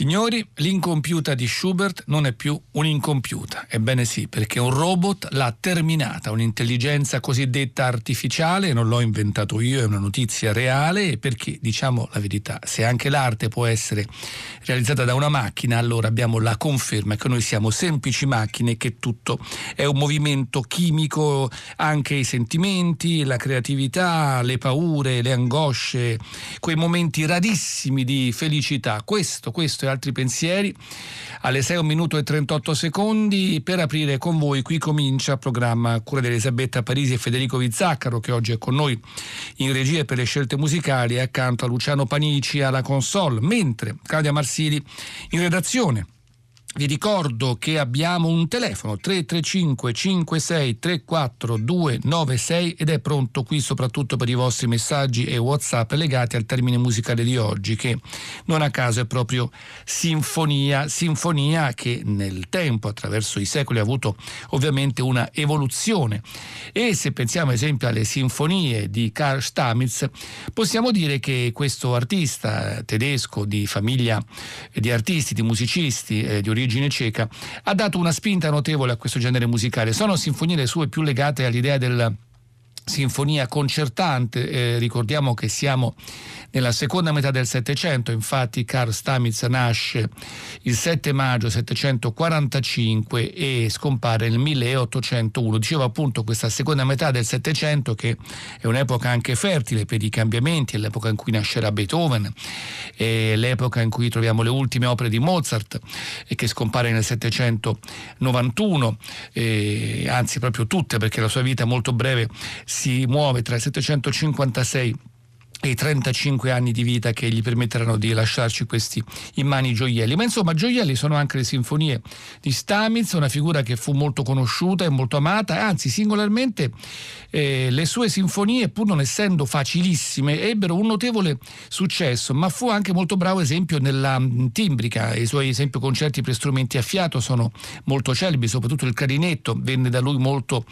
Signori, l'incompiuta di Schubert non è più un'incompiuta. Ebbene sì, perché un robot l'ha terminata, un'intelligenza cosiddetta artificiale, non l'ho inventato io, è una notizia reale, perché? Diciamo la verità, se anche l'arte può essere realizzata da una macchina, allora abbiamo la conferma che noi siamo semplici macchine, che tutto è un movimento chimico, anche i sentimenti, la creatività, le paure, le angosce, quei momenti rarissimi di felicità. Questo, questo e altri pensieri. Alle 6 1 minuto e 38 secondi per aprire con voi qui comincia il programma cura di Elisabetta Parisi e Federico Vizzaccaro che oggi è con noi in regia per le scelte musicali accanto a Luciano Panici alla console mentre Claudia Marsili in redazione vi ricordo che abbiamo un telefono 335 56 34 296 ed è pronto qui soprattutto per i vostri messaggi e WhatsApp legati al termine musicale di oggi che non a caso è proprio sinfonia, sinfonia che nel tempo attraverso i secoli ha avuto ovviamente una evoluzione. E se pensiamo ad esempio alle sinfonie di Karl Stamitz possiamo dire che questo artista tedesco di famiglia di artisti, di musicisti eh, di origine origine ceca, ha dato una spinta notevole a questo genere musicale. Sono sinfonie le sue più legate all'idea del sinfonia concertante, eh, ricordiamo che siamo nella seconda metà del Settecento, infatti Karl Stamitz nasce il 7 maggio 745 e scompare nel 1801. Dicevo appunto questa seconda metà del Settecento che è un'epoca anche fertile per i cambiamenti, è l'epoca in cui nascerà Beethoven, è l'epoca in cui troviamo le ultime opere di Mozart e che scompare nel 791, eh, anzi proprio tutte perché la sua vita è molto breve si muove tra il 756 e i 35 anni di vita che gli permetteranno di lasciarci questi immani gioielli. Ma insomma, gioielli sono anche le sinfonie di Stamitz, una figura che fu molto conosciuta e molto amata, anzi singolarmente eh, le sue sinfonie, pur non essendo facilissime, ebbero un notevole successo, ma fu anche molto bravo esempio nella timbrica, i suoi esempio concerti per strumenti a fiato sono molto celebri, soprattutto il clarinetto venne da lui molto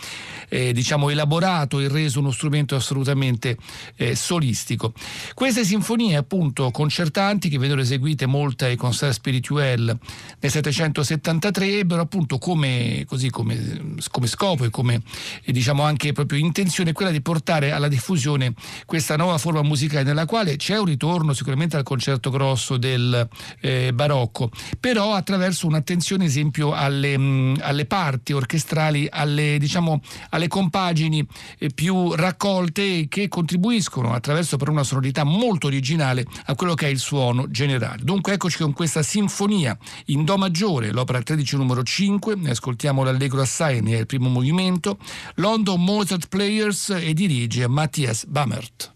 eh, diciamo elaborato e reso uno strumento assolutamente eh, solistico classico. Queste sinfonie appunto concertanti che vennero eseguite molte ai Concert Spirituel nel 773 ebbero appunto come, così, come, come scopo e come e diciamo anche proprio intenzione quella di portare alla diffusione questa nuova forma musicale nella quale c'è un ritorno sicuramente al concerto grosso del eh, barocco, però attraverso un'attenzione esempio alle, mh, alle parti orchestrali, alle, diciamo, alle compagini eh, più raccolte che contribuiscono attraverso per una sonorità molto originale a quello che è il suono generale. Dunque eccoci con questa sinfonia in Do maggiore, l'opera 13 numero 5, ne ascoltiamo l'allegro assai, ne è il primo movimento, London Mozart Players e dirige Matthias Bammert.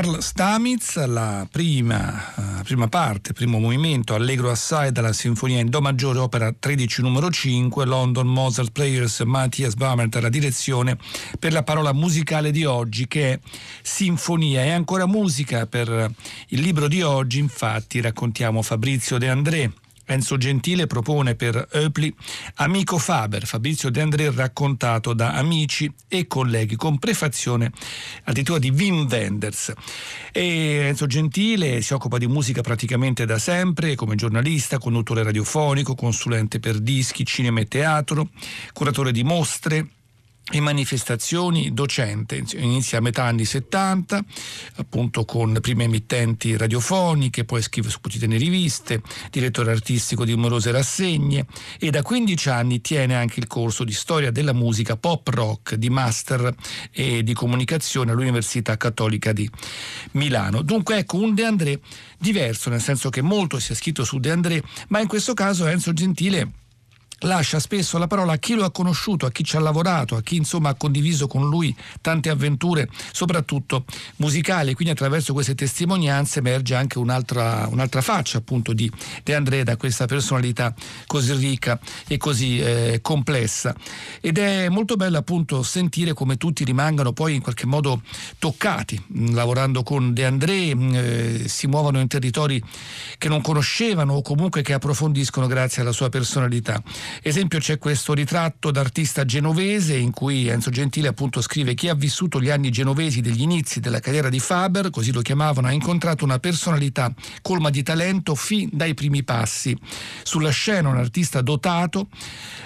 Carl Stamitz, la prima, uh, prima parte, primo movimento, allegro assai dalla sinfonia in Do maggiore, opera 13 numero 5, London Mozart Players, Matthias Baumert alla direzione per la parola musicale di oggi che è sinfonia. E ancora musica per il libro di oggi, infatti raccontiamo Fabrizio De André Enzo Gentile propone per Eupli Amico Faber, Fabrizio De André raccontato da amici e colleghi, con prefazione addirittura di Wim Wenders. E Enzo Gentile si occupa di musica praticamente da sempre, come giornalista, conduttore radiofonico, consulente per dischi, cinema e teatro, curatore di mostre, e manifestazioni docente, inizia a metà anni 70, appunto con prime emittenti radiofoniche, poi scrive su quotidiane riviste, direttore artistico di numerose rassegne e da 15 anni tiene anche il corso di storia della musica pop rock di master e di comunicazione all'Università Cattolica di Milano. Dunque ecco un De André diverso, nel senso che molto si è scritto su De André, ma in questo caso Enzo Gentile lascia spesso la parola a chi lo ha conosciuto, a chi ci ha lavorato, a chi insomma ha condiviso con lui tante avventure, soprattutto musicali. Quindi attraverso queste testimonianze emerge anche un'altra, un'altra faccia appunto di De André da questa personalità così ricca e così eh, complessa. Ed è molto bello appunto sentire come tutti rimangano poi in qualche modo toccati, mm, lavorando con De André, mm, eh, si muovono in territori che non conoscevano o comunque che approfondiscono grazie alla sua personalità. Esempio c'è questo ritratto d'artista genovese in cui Enzo Gentile appunto scrive chi ha vissuto gli anni genovesi degli inizi della carriera di Faber, così lo chiamavano, ha incontrato una personalità colma di talento fin dai primi passi. Sulla scena un artista dotato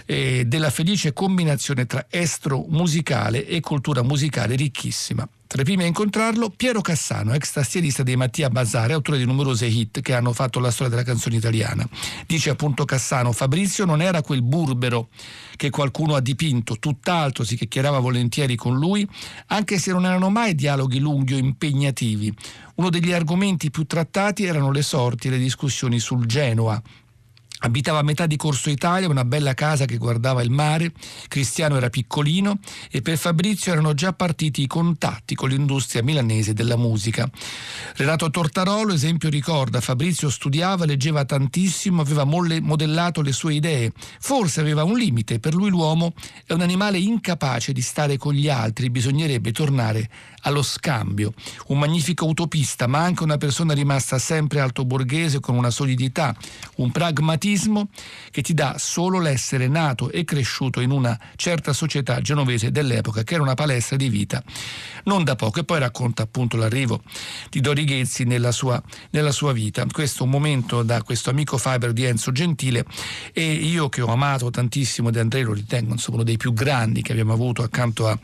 eh, della felice combinazione tra estro musicale e cultura musicale ricchissima. Tra i primi a incontrarlo, Piero Cassano, ex tastierista dei Mattia Bazare, autore di numerose hit che hanno fatto la storia della canzone italiana. Dice appunto Cassano, Fabrizio non era quel burbero che qualcuno ha dipinto, tutt'altro si chiacchierava volentieri con lui, anche se non erano mai dialoghi lunghi o impegnativi. Uno degli argomenti più trattati erano le sorti e le discussioni sul Genoa, Abitava a metà di Corso Italia, una bella casa che guardava il mare, Cristiano era piccolino e per Fabrizio erano già partiti i contatti con l'industria milanese della musica. Renato Tortarolo, esempio, ricorda, Fabrizio studiava, leggeva tantissimo, aveva modellato le sue idee, forse aveva un limite, per lui l'uomo è un animale incapace di stare con gli altri, bisognerebbe tornare allo scambio. Un magnifico utopista, ma anche una persona rimasta sempre alto borghese con una solidità, un pragmatismo egoismo che ti dà solo l'essere nato e cresciuto in una certa società genovese dell'epoca che era una palestra di vita non da poco e poi racconta appunto l'arrivo di Dori Ghezzi nella sua, nella sua vita. Questo è un momento da questo amico Faber di Enzo Gentile e io che ho amato tantissimo De André lo ritengo insomma, uno dei più grandi che abbiamo avuto accanto a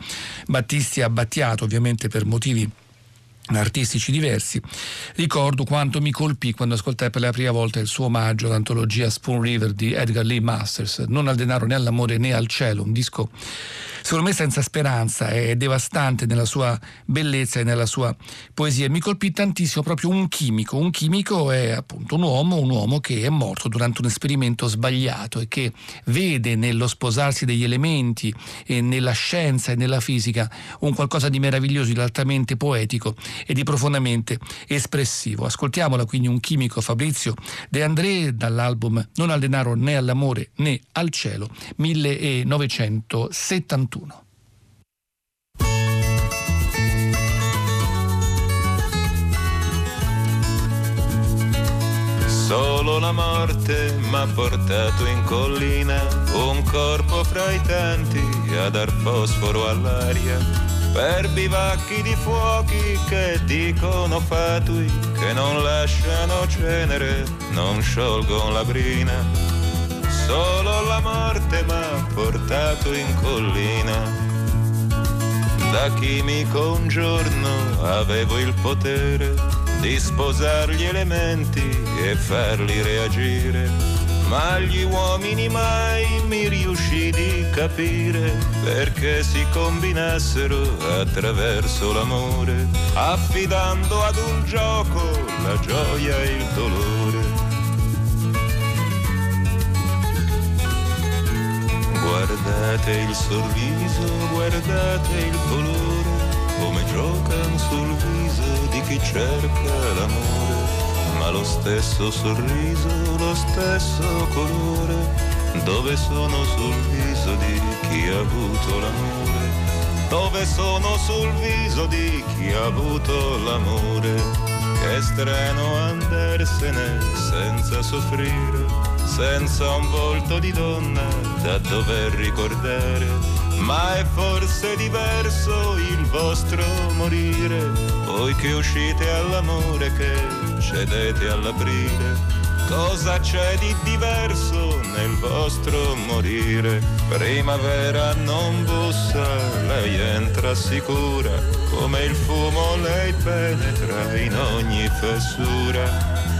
Battisti e a Battiato ovviamente per motivi artistici diversi. Ricordo quanto mi colpì quando ascoltai per la prima volta il suo omaggio all'antologia Spoon River di Edgar Lee Masters, Non al denaro né all'amore né al cielo, un disco secondo me senza speranza, è devastante nella sua bellezza e nella sua poesia. Mi colpì tantissimo proprio un chimico. Un chimico è appunto un uomo, un uomo che è morto durante un esperimento sbagliato e che vede nello sposarsi degli elementi e nella scienza e nella fisica un qualcosa di meraviglioso, di altamente poetico e di profondamente espressivo. Ascoltiamola quindi un chimico Fabrizio De André dall'album Non al denaro né all'amore né al cielo 1971. 21. Solo la morte m'ha portato in collina, un corpo fra i tanti a dar fosforo all'aria, per bivacchi di fuochi che dicono fatui, che non lasciano cenere, non sciolgono la brina solo la morte m'ha portato in collina. Da chimico un giorno avevo il potere di sposare gli elementi e farli reagire, ma gli uomini mai mi riuscì di capire perché si combinassero attraverso l'amore, affidando ad un gioco la gioia e il dolore. Guardate il sorriso, guardate il colore, come giocano sul viso di chi cerca l'amore, ma lo stesso sorriso, lo stesso colore, dove sono sul viso di chi ha avuto l'amore, dove sono sul viso di chi ha avuto l'amore. Che strano andarsene senza soffrire, senza un volto di donna da dover ricordare. Ma è forse diverso il vostro morire, voi che uscite all'amore che cedete all'aprile. Cosa c'è di diverso nel vostro morire? Primavera non bussa, lei entra sicura, come il fumo lei penetra in ogni fessura.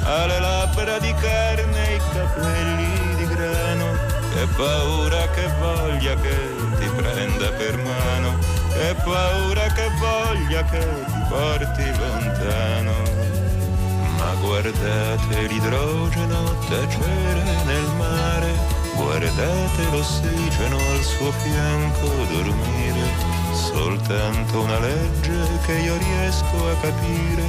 Ha le labbra di carne e i capelli di grano, che paura che voglia che ti prenda per mano, che paura che voglia che ti porti lontano guardate l'idrogeno tacere nel mare, guardate l'ossigeno al suo fianco dormire, soltanto una legge che io riesco a capire,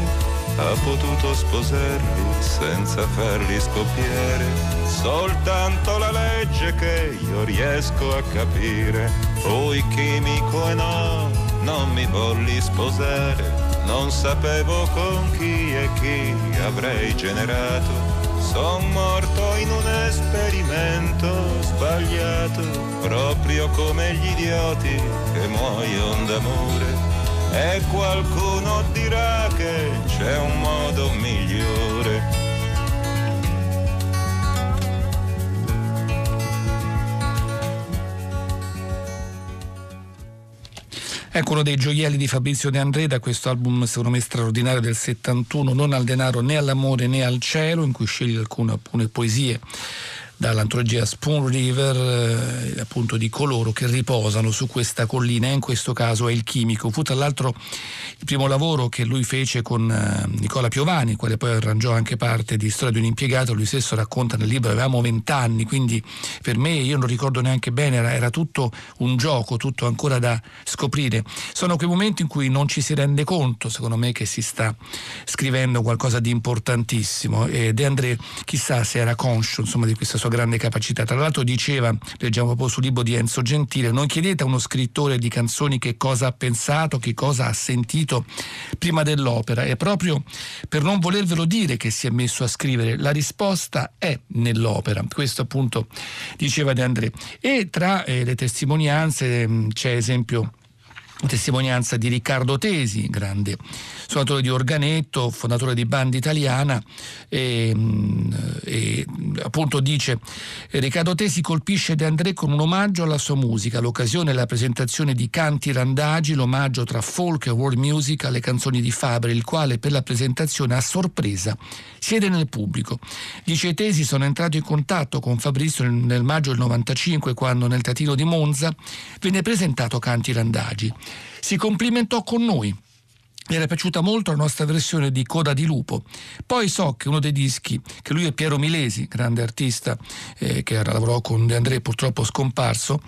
ha potuto sposarli senza farli scoppiare, soltanto la legge che io riesco a capire, poi chimico e no, non mi volli sposare non sapevo con chi e chi avrei generato. Son morto in un esperimento sbagliato, proprio come gli idioti che muoiono d'amore. E qualcuno dirà che c'è un modo migliore Ecco uno dei gioielli di Fabrizio De André da questo album secondo me straordinario del 71, Non al denaro né all'amore né al cielo, in cui sceglie alcune, alcune poesie dall'antologia Spoon River, eh, appunto di coloro che riposano su questa collina, in questo caso è il chimico. Fu tra l'altro il primo lavoro che lui fece con eh, Nicola Piovani, quale poi arrangiò anche parte di Storia di un impiegato, lui stesso racconta nel libro, avevamo vent'anni, quindi per me, io non ricordo neanche bene, era, era tutto un gioco, tutto ancora da scoprire. Sono quei momenti in cui non ci si rende conto, secondo me, che si sta scrivendo qualcosa di importantissimo e De André chissà se era conscio insomma, di questa sua grande capacità. Tra l'altro diceva, leggiamo proprio sul libro di Enzo Gentile, non chiedete a uno scrittore di canzoni che cosa ha pensato, che cosa ha sentito prima dell'opera, è proprio per non volervelo dire che si è messo a scrivere, la risposta è nell'opera. Questo appunto diceva De André. E tra eh, le testimonianze mh, c'è esempio testimonianza di Riccardo Tesi, grande suonatore di organetto, fondatore di banda italiana, e, mm, e appunto dice Riccardo Tesi colpisce De André con un omaggio alla sua musica, l'occasione è la presentazione di Canti Randagi, l'omaggio tra folk e world music alle canzoni di Fabre, il quale per la presentazione a sorpresa siede nel pubblico. Dice Tesi sono entrato in contatto con Fabrizio nel, maggio del 95 quando nel Teatino di Monza venne presentato Canti Randagi. Si complimentò con noi mi era piaciuta molto la nostra versione di Coda di Lupo. Poi so che uno dei dischi, che lui è Piero Milesi, grande artista eh, che lavorò con De André, purtroppo scomparso,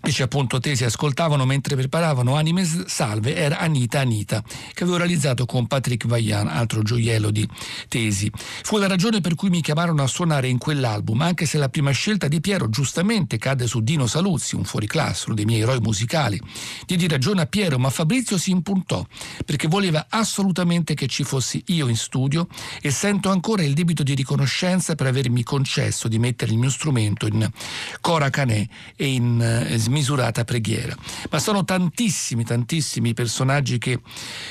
Dice appunto Tesi ascoltavano mentre preparavano Anime Salve era Anita Anita che avevo realizzato con Patrick Vaillant, altro gioiello di Tesi. Fu la ragione per cui mi chiamarono a suonare in quell'album, anche se la prima scelta di Piero giustamente cadde su Dino Saluzzi, un fuoriclasse, uno dei miei eroi musicali. Diedi ragione a Piero, ma Fabrizio si impuntò perché voleva assolutamente che ci fossi io in studio e sento ancora il debito di riconoscenza per avermi concesso di mettere il mio strumento in Cora Canè e in eh, smisurata preghiera. Ma sono tantissimi, tantissimi personaggi che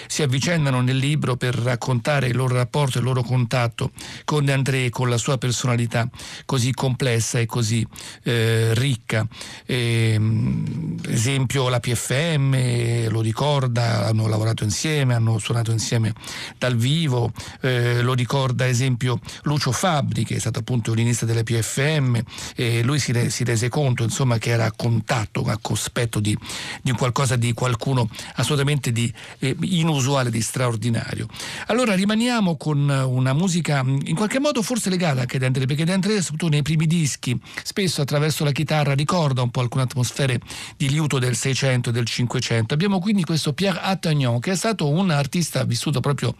si avvicendano nel libro per raccontare il loro rapporto, il loro contatto con André, con la sua personalità così complessa e così eh, ricca. E, esempio la PFM, lo ricorda, hanno lavorato insieme, hanno suonato insieme dal vivo, eh, lo ricorda esempio Lucio Fabri che è stato appunto violinista della PFM e lui si, re, si rese conto insomma che era a contatto fatto a cospetto di, di qualcosa di qualcuno assolutamente di eh, inusuale, di straordinario. Allora rimaniamo con una musica in qualche modo forse legata anche ad Andrea, perché De Andrea soprattutto nei primi dischi, spesso attraverso la chitarra ricorda un po' alcune atmosfere di liuto del 600 e del 500. Abbiamo quindi questo Pierre Attagnon che è stato un artista vissuto proprio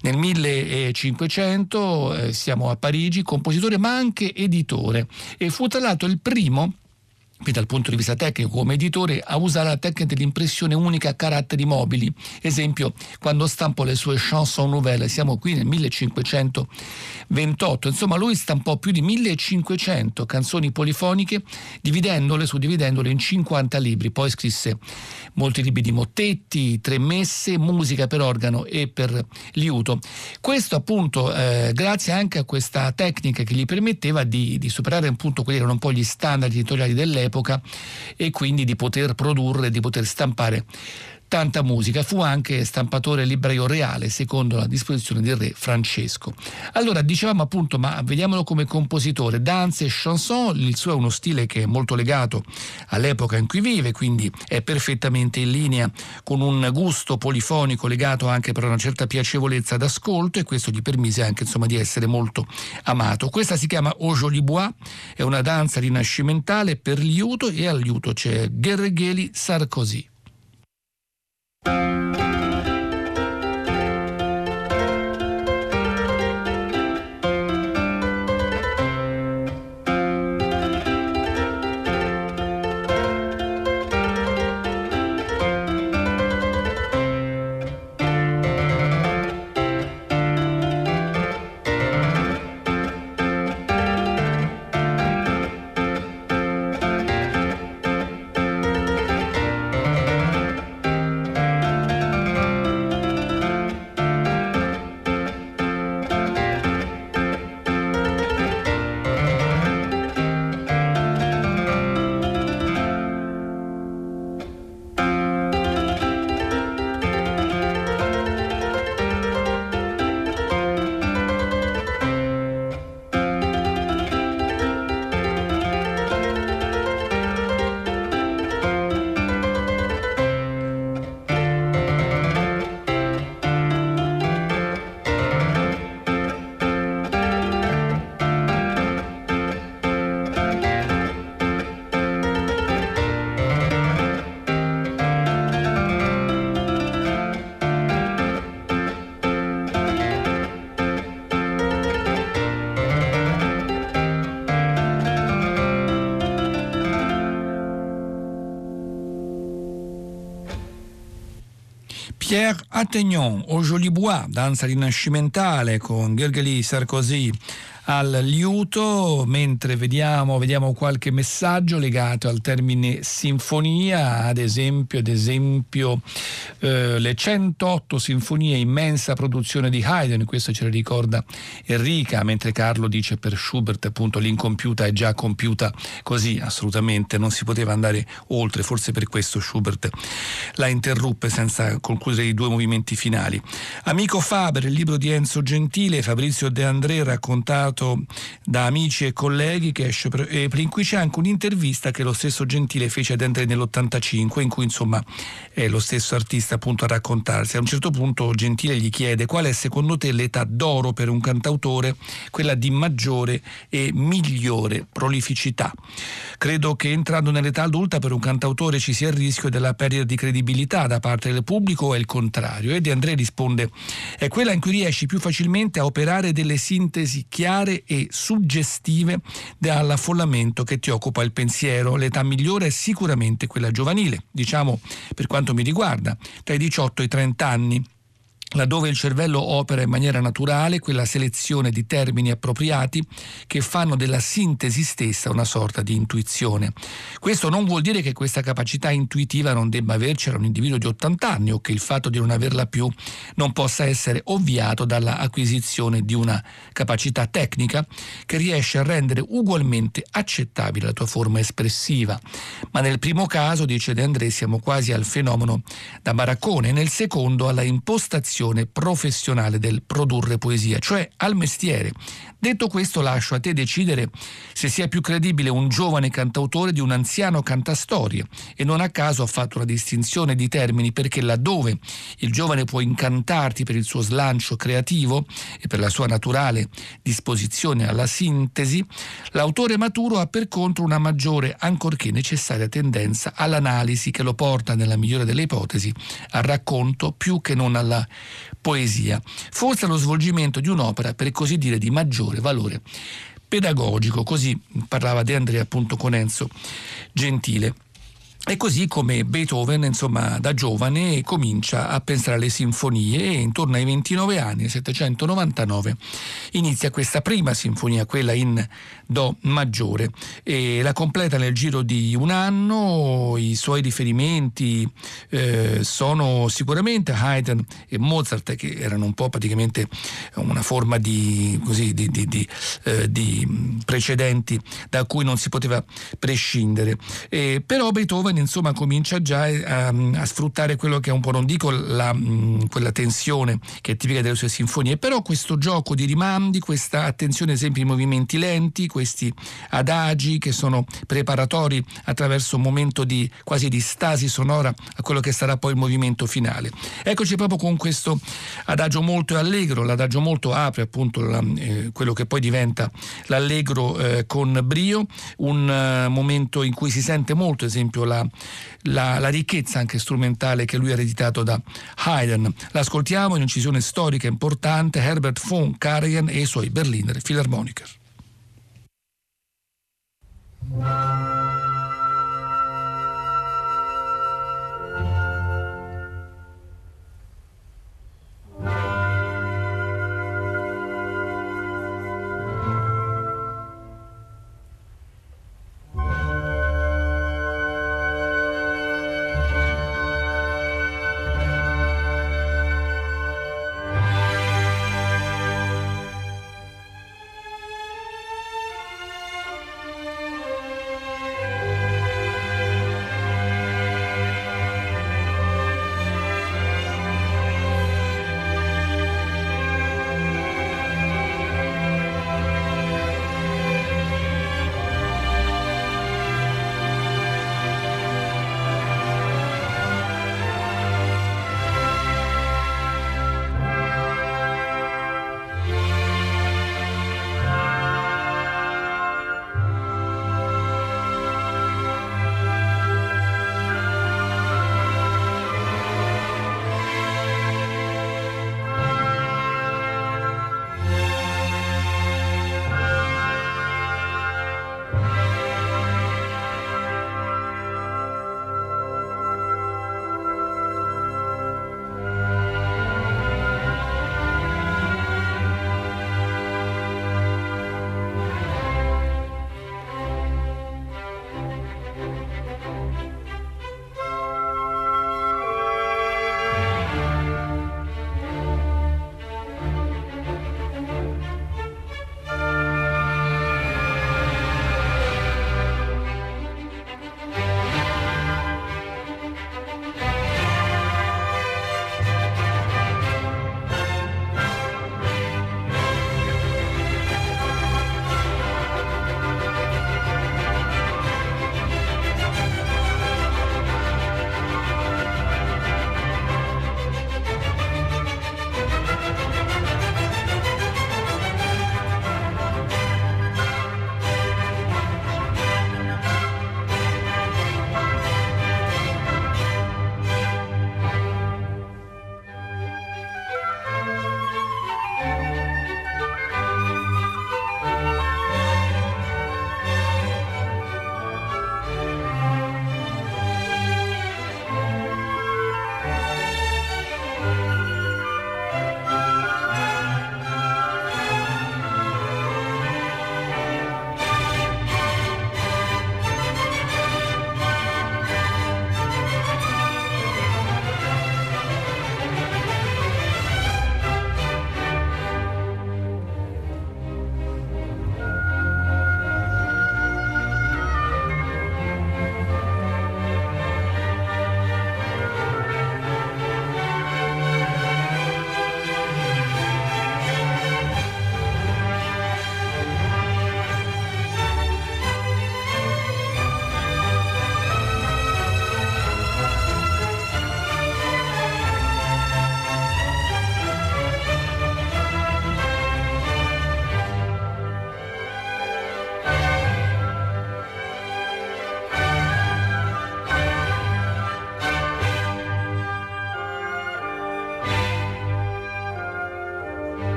nel 1500, eh, siamo a Parigi, compositore ma anche editore e fu tra l'altro il primo dal punto di vista tecnico come editore a usare la tecnica dell'impressione unica a caratteri mobili. Esempio, quando stampo le sue chanson nouvelle, siamo qui nel 1528, insomma lui stampò più di 1500 canzoni polifoniche dividendole, suddividendole in 50 libri, poi scrisse molti libri di mottetti, tre messe, musica per organo e per liuto. Questo appunto eh, grazie anche a questa tecnica che gli permetteva di, di superare appunto quelli erano un po' gli standard editoriali dell'epoca e quindi di poter produrre, di poter stampare tanta musica. Fu anche stampatore libraio reale, secondo la disposizione del re Francesco. Allora, dicevamo appunto, ma vediamolo come compositore, danze e chanson, il suo è uno stile che è molto legato all'epoca in cui vive, quindi è perfettamente in linea con un gusto polifonico legato anche per una certa piacevolezza d'ascolto e questo gli permise anche insomma di essere molto amato. Questa si chiama Au Joli Bois, è una danza rinascimentale per liuto e al liuto c'è Gerregheli Sarkozy. Música Attegnon, au Jolibois, danza rinascimentale con Gergely Sarkozy al liuto, mentre vediamo, vediamo, qualche messaggio legato al termine sinfonia, ad esempio, ad esempio eh, le 108 sinfonie, immensa produzione di Haydn, questo ce lo ricorda Enrica, mentre Carlo dice per Schubert appunto l'incompiuta è già compiuta così, assolutamente, non si poteva andare oltre, forse per questo Schubert la interruppe senza concludere i due movimenti finali. Amico Faber, il libro di Enzo Gentile, Fabrizio De André raccontato pubblicato da amici e colleghi che esce per, eh, in cui c'è anche un'intervista che lo stesso Gentile fece ad André nell'85 in cui insomma è lo stesso artista appunto a raccontarsi. A un certo punto Gentile gli chiede qual è secondo te l'età d'oro per un cantautore, quella di maggiore e migliore prolificità. Credo che entrando nell'età adulta per un cantautore ci sia il rischio della perdita di credibilità da parte del pubblico o è il contrario? E De André risponde è quella in cui riesci più facilmente a operare delle sintesi chiare chiare e suggestive dall'affollamento che ti occupa il pensiero. L'età migliore è sicuramente quella giovanile, diciamo per quanto mi riguarda, tra i 18 e i 30 anni laddove il cervello opera in maniera naturale quella selezione di termini appropriati che fanno della sintesi stessa una sorta di intuizione. Questo non vuol dire che questa capacità intuitiva non debba avercela un individuo di 80 anni o che il fatto di non averla più non possa essere ovviato dall'acquisizione di una capacità tecnica che riesce a rendere ugualmente accettabile la tua forma espressiva. Ma nel primo caso, dice De André, siamo quasi al fenomeno da baraccone, nel secondo alla impostazione vocazione professionale del produrre poesia, cioè al mestiere. Detto questo lascio a te decidere se sia più credibile un giovane cantautore di un anziano cantastorie. E non a caso ha fatto una distinzione di termini perché laddove il giovane può incantarti per il suo slancio creativo e per la sua naturale disposizione alla sintesi, l'autore maturo ha per contro una maggiore, ancorché necessaria tendenza all'analisi che lo porta, nella migliore delle ipotesi, al racconto più che non alla poesia, forse allo svolgimento di un'opera per così dire di maggiore valore pedagogico, così parlava De Andrea appunto con Enzo Gentile. E così come Beethoven, insomma, da giovane comincia a pensare alle sinfonie e intorno ai 29 anni, nel 799, inizia questa prima sinfonia, quella in Do maggiore, e la completa nel giro di un anno. I suoi riferimenti eh, sono sicuramente Haydn e Mozart, che erano un po' praticamente una forma di, così, di, di, di eh, precedenti da cui non si poteva prescindere. Eh, però Beethoven insomma comincia già a, a, sfruttare quello che è un po' non dico la, mh, quella tensione che è tipica delle sue sinfonie, però questo gioco di rimandi, questa attenzione ad esempio ai movimenti lenti, questi adagi che sono preparatori attraverso un momento di quasi di stasi sonora a quello che sarà poi il movimento finale. Eccoci proprio con questo adagio molto allegro, l'adagio molto apre appunto la, eh, quello che poi diventa l'allegro eh, con brio, un uh, momento in cui si sente molto, ad esempio, la la, la, ricchezza anche strumentale che lui ha ereditato da Haydn. L'ascoltiamo in un'incisione storica importante, Herbert von Karajan e i suoi Berliner Philharmoniker. Thank you.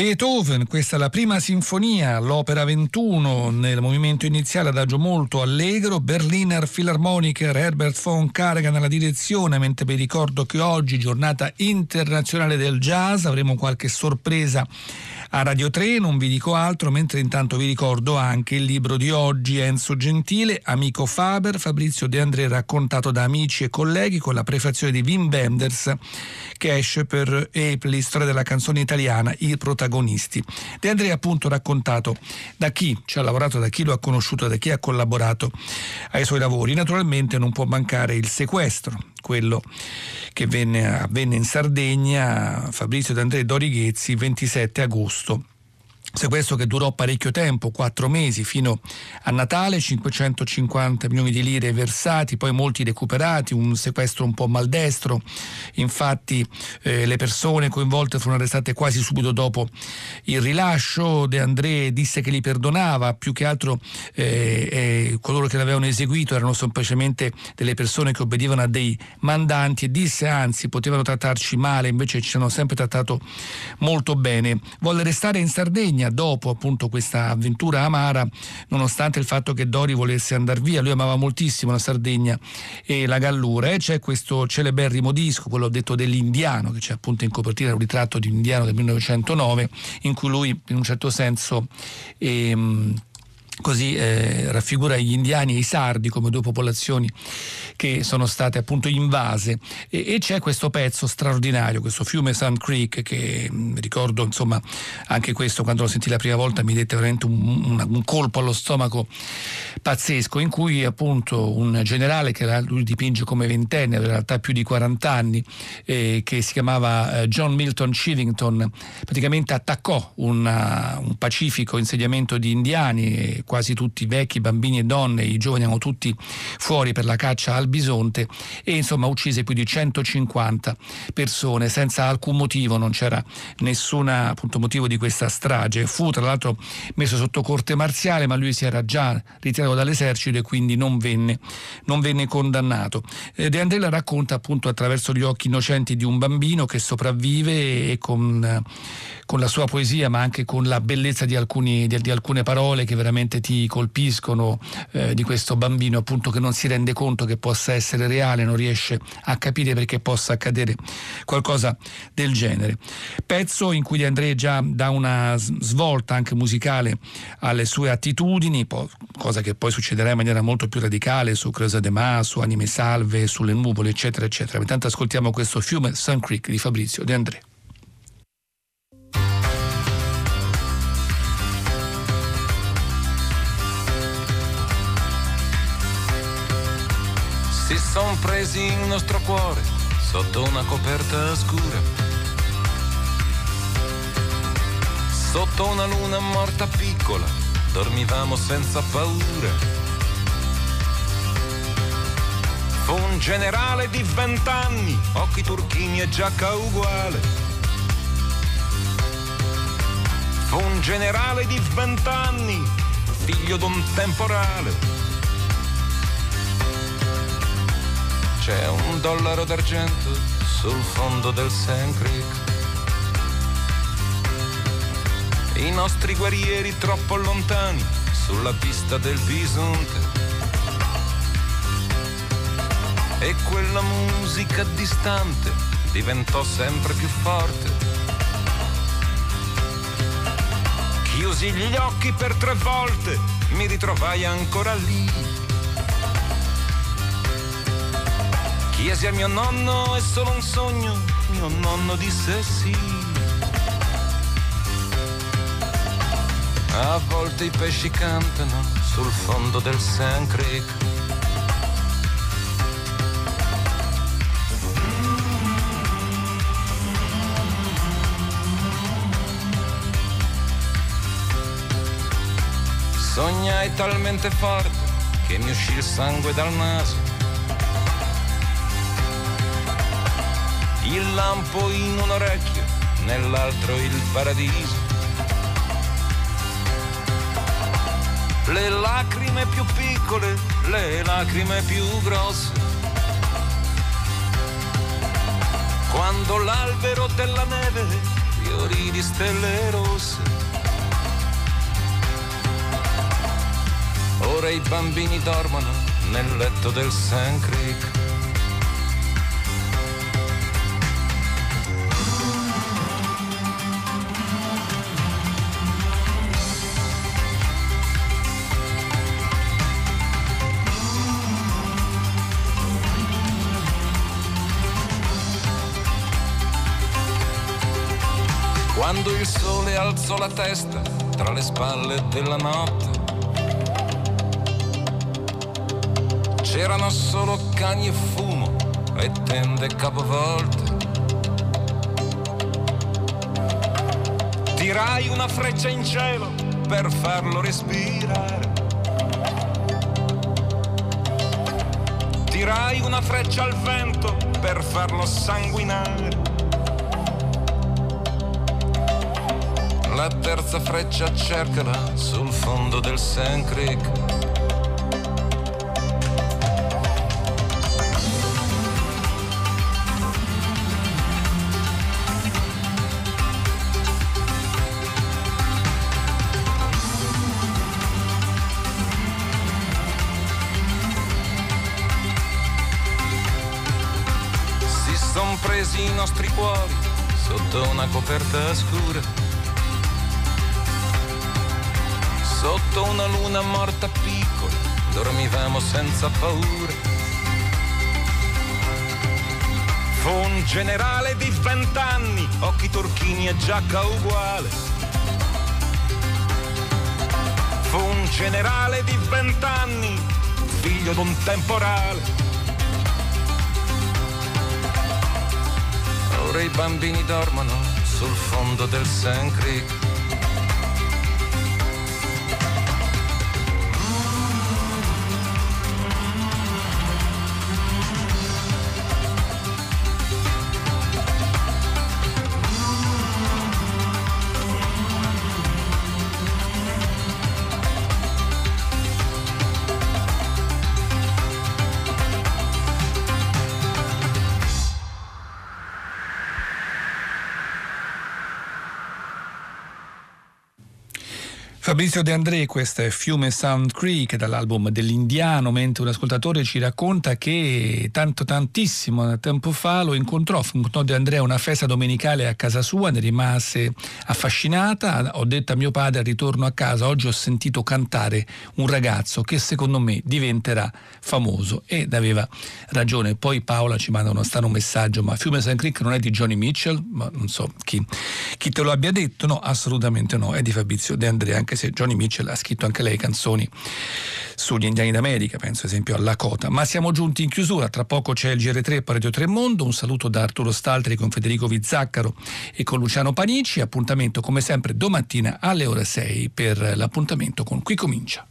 Beethoven, questa è la prima sinfonia, l'opera 21 nel movimento iniziale adagio molto allegro, Berliner Philharmoniker Herbert von Karajan alla direzione, mentre vi ricordo che oggi giornata internazionale del jazz, avremo qualche sorpresa a Radio 3, non vi dico altro, mentre intanto vi ricordo anche il libro di oggi Enzo Gentile, Amico Faber, Fabrizio De André raccontato da amici e colleghi con la prefazione di Wim Wenders che esce per Apple, storia della canzone italiana, i protagonisti. De André ha appunto raccontato da chi ci ha lavorato, da chi lo ha conosciuto, da chi ha collaborato ai suoi lavori. Naturalmente non può mancare il sequestro, quello che venne, avvenne in Sardegna, Fabrizio D'Andrea Dorighezzi, 27 agosto Sequestro che durò parecchio tempo, quattro mesi, fino a Natale, 550 milioni di lire versati, poi molti recuperati, un sequestro un po' maldestro, infatti eh, le persone coinvolte furono arrestate quasi subito dopo il rilascio, De André disse che li perdonava, più che altro eh, eh, coloro che l'avevano eseguito erano semplicemente delle persone che obbedivano a dei mandanti e disse anzi potevano trattarci male, invece ci hanno sempre trattato molto bene. Volle restare in Sardegna, Spagna dopo appunto questa avventura amara, nonostante il fatto che Dori volesse andare via, lui amava moltissimo la Sardegna e la Gallura. E c'è questo celeberrimo disco, quello detto dell'indiano, che c'è appunto in copertina un ritratto di un indiano del 1909, in cui lui in un certo senso... Ehm, così eh, raffigura gli indiani e i sardi come due popolazioni che sono state appunto invase. E, e c'è questo pezzo straordinario, questo fiume Sand Creek che mh, mm, ricordo insomma anche questo quando lo sentì la prima volta mi dette veramente un, un, un, colpo allo stomaco pazzesco in cui appunto un generale che lui dipinge come ventenne, in realtà più di 40 anni, eh, che si chiamava eh, John Milton Chivington, praticamente attaccò una, un pacifico insediamento di indiani quasi tutti vecchi, bambini e donne, i giovani erano tutti fuori per la caccia al bisonte e insomma uccise più di 150 persone senza alcun motivo, non c'era nessun motivo di questa strage. Fu tra l'altro messo sotto corte marziale ma lui si era già ritirato dall'esercito e quindi non venne, non venne condannato. Eh, De Andrella racconta appunto attraverso gli occhi innocenti di un bambino che sopravvive e con con la sua poesia ma anche con la bellezza di, alcuni, di, di alcune parole che veramente ti colpiscono eh, di questo bambino appunto che non si rende conto che possa essere reale, non riesce a capire perché possa accadere qualcosa del genere. Pezzo in cui De André già dà una svolta anche musicale alle sue attitudini, cosa che poi succederà in maniera molto più radicale su Creusa de Ma, su Anime Salve, sulle nuvole eccetera eccetera. Intanto ascoltiamo questo fiume Sun Creek di Fabrizio De André. Son presi il nostro cuore sotto una coperta scura. Sotto una luna morta piccola, dormivamo senza paura. Fu un generale di vent'anni, occhi turchini e giacca uguale. Fu un generale di vent'anni, figlio d'un temporale c'è un dollaro d'argento sul fondo del Sand Creek. I nostri guerrieri troppo lontani sulla pista del bisonte. E quella musica distante diventò sempre più forte. Chiusi gli occhi per tre volte, mi ritrovai ancora lì Chiesi a mio nonno, è solo un sogno, mio nonno disse sì. A volte i pesci cantano sul fondo del Sand Creek. Sognai talmente forte che mi uscì il sangue dal naso il lampo in un orecchio, nell'altro il paradiso. Le lacrime più piccole, le lacrime più grosse. Quando l'albero della neve fiori di stelle rosse. Ora i bambini dormono nel letto del St. Creek. Alzò la testa tra le spalle della notte. C'erano solo cani e fumo e tende capovolte. Tirai una freccia in cielo per farlo respirare. Tirai una freccia al vento per farlo sanguinare. Terza freccia cercala sul fondo del Sand Creek. I nostri cuori sotto una coperta scura Sotto una luna morta piccola dormivamo senza paura. Fu un generale di vent'anni, occhi turchini e giacca uguale. Fu un generale di vent'anni, figlio d'un temporale. Ora i bambini dormono sul fondo del St. Creek. Fabrizio De André, questo è Fiume Sound Creek dall'album dell'Indiano, mentre un ascoltatore ci racconta che tanto tantissimo tempo fa lo incontrò, incontrò De André a una festa domenicale a casa sua, ne rimase affascinata, ho detto a mio padre al ritorno a casa, oggi ho sentito cantare un ragazzo che secondo me diventerà famoso. Ed aveva ragione. Poi Paola ci manda uno strano messaggio, ma Fiume Sound Creek non è di Johnny Mitchell, ma non so chi, chi te lo abbia detto, no, assolutamente no, è di Fabrizio De André, anche se se Johnny Mitchell ha scritto anche lei canzoni sugli indiani d'America, penso ad esempio a Lakota. Ma siamo giunti in chiusura, tra poco c'è il GR3 per Radio 3 Mondo, un saluto da Arturo Staltri con Federico Vizzaccaro e con Luciano Panici, appuntamento come sempre domattina alle ore 6 per l'appuntamento con Qui Comincia.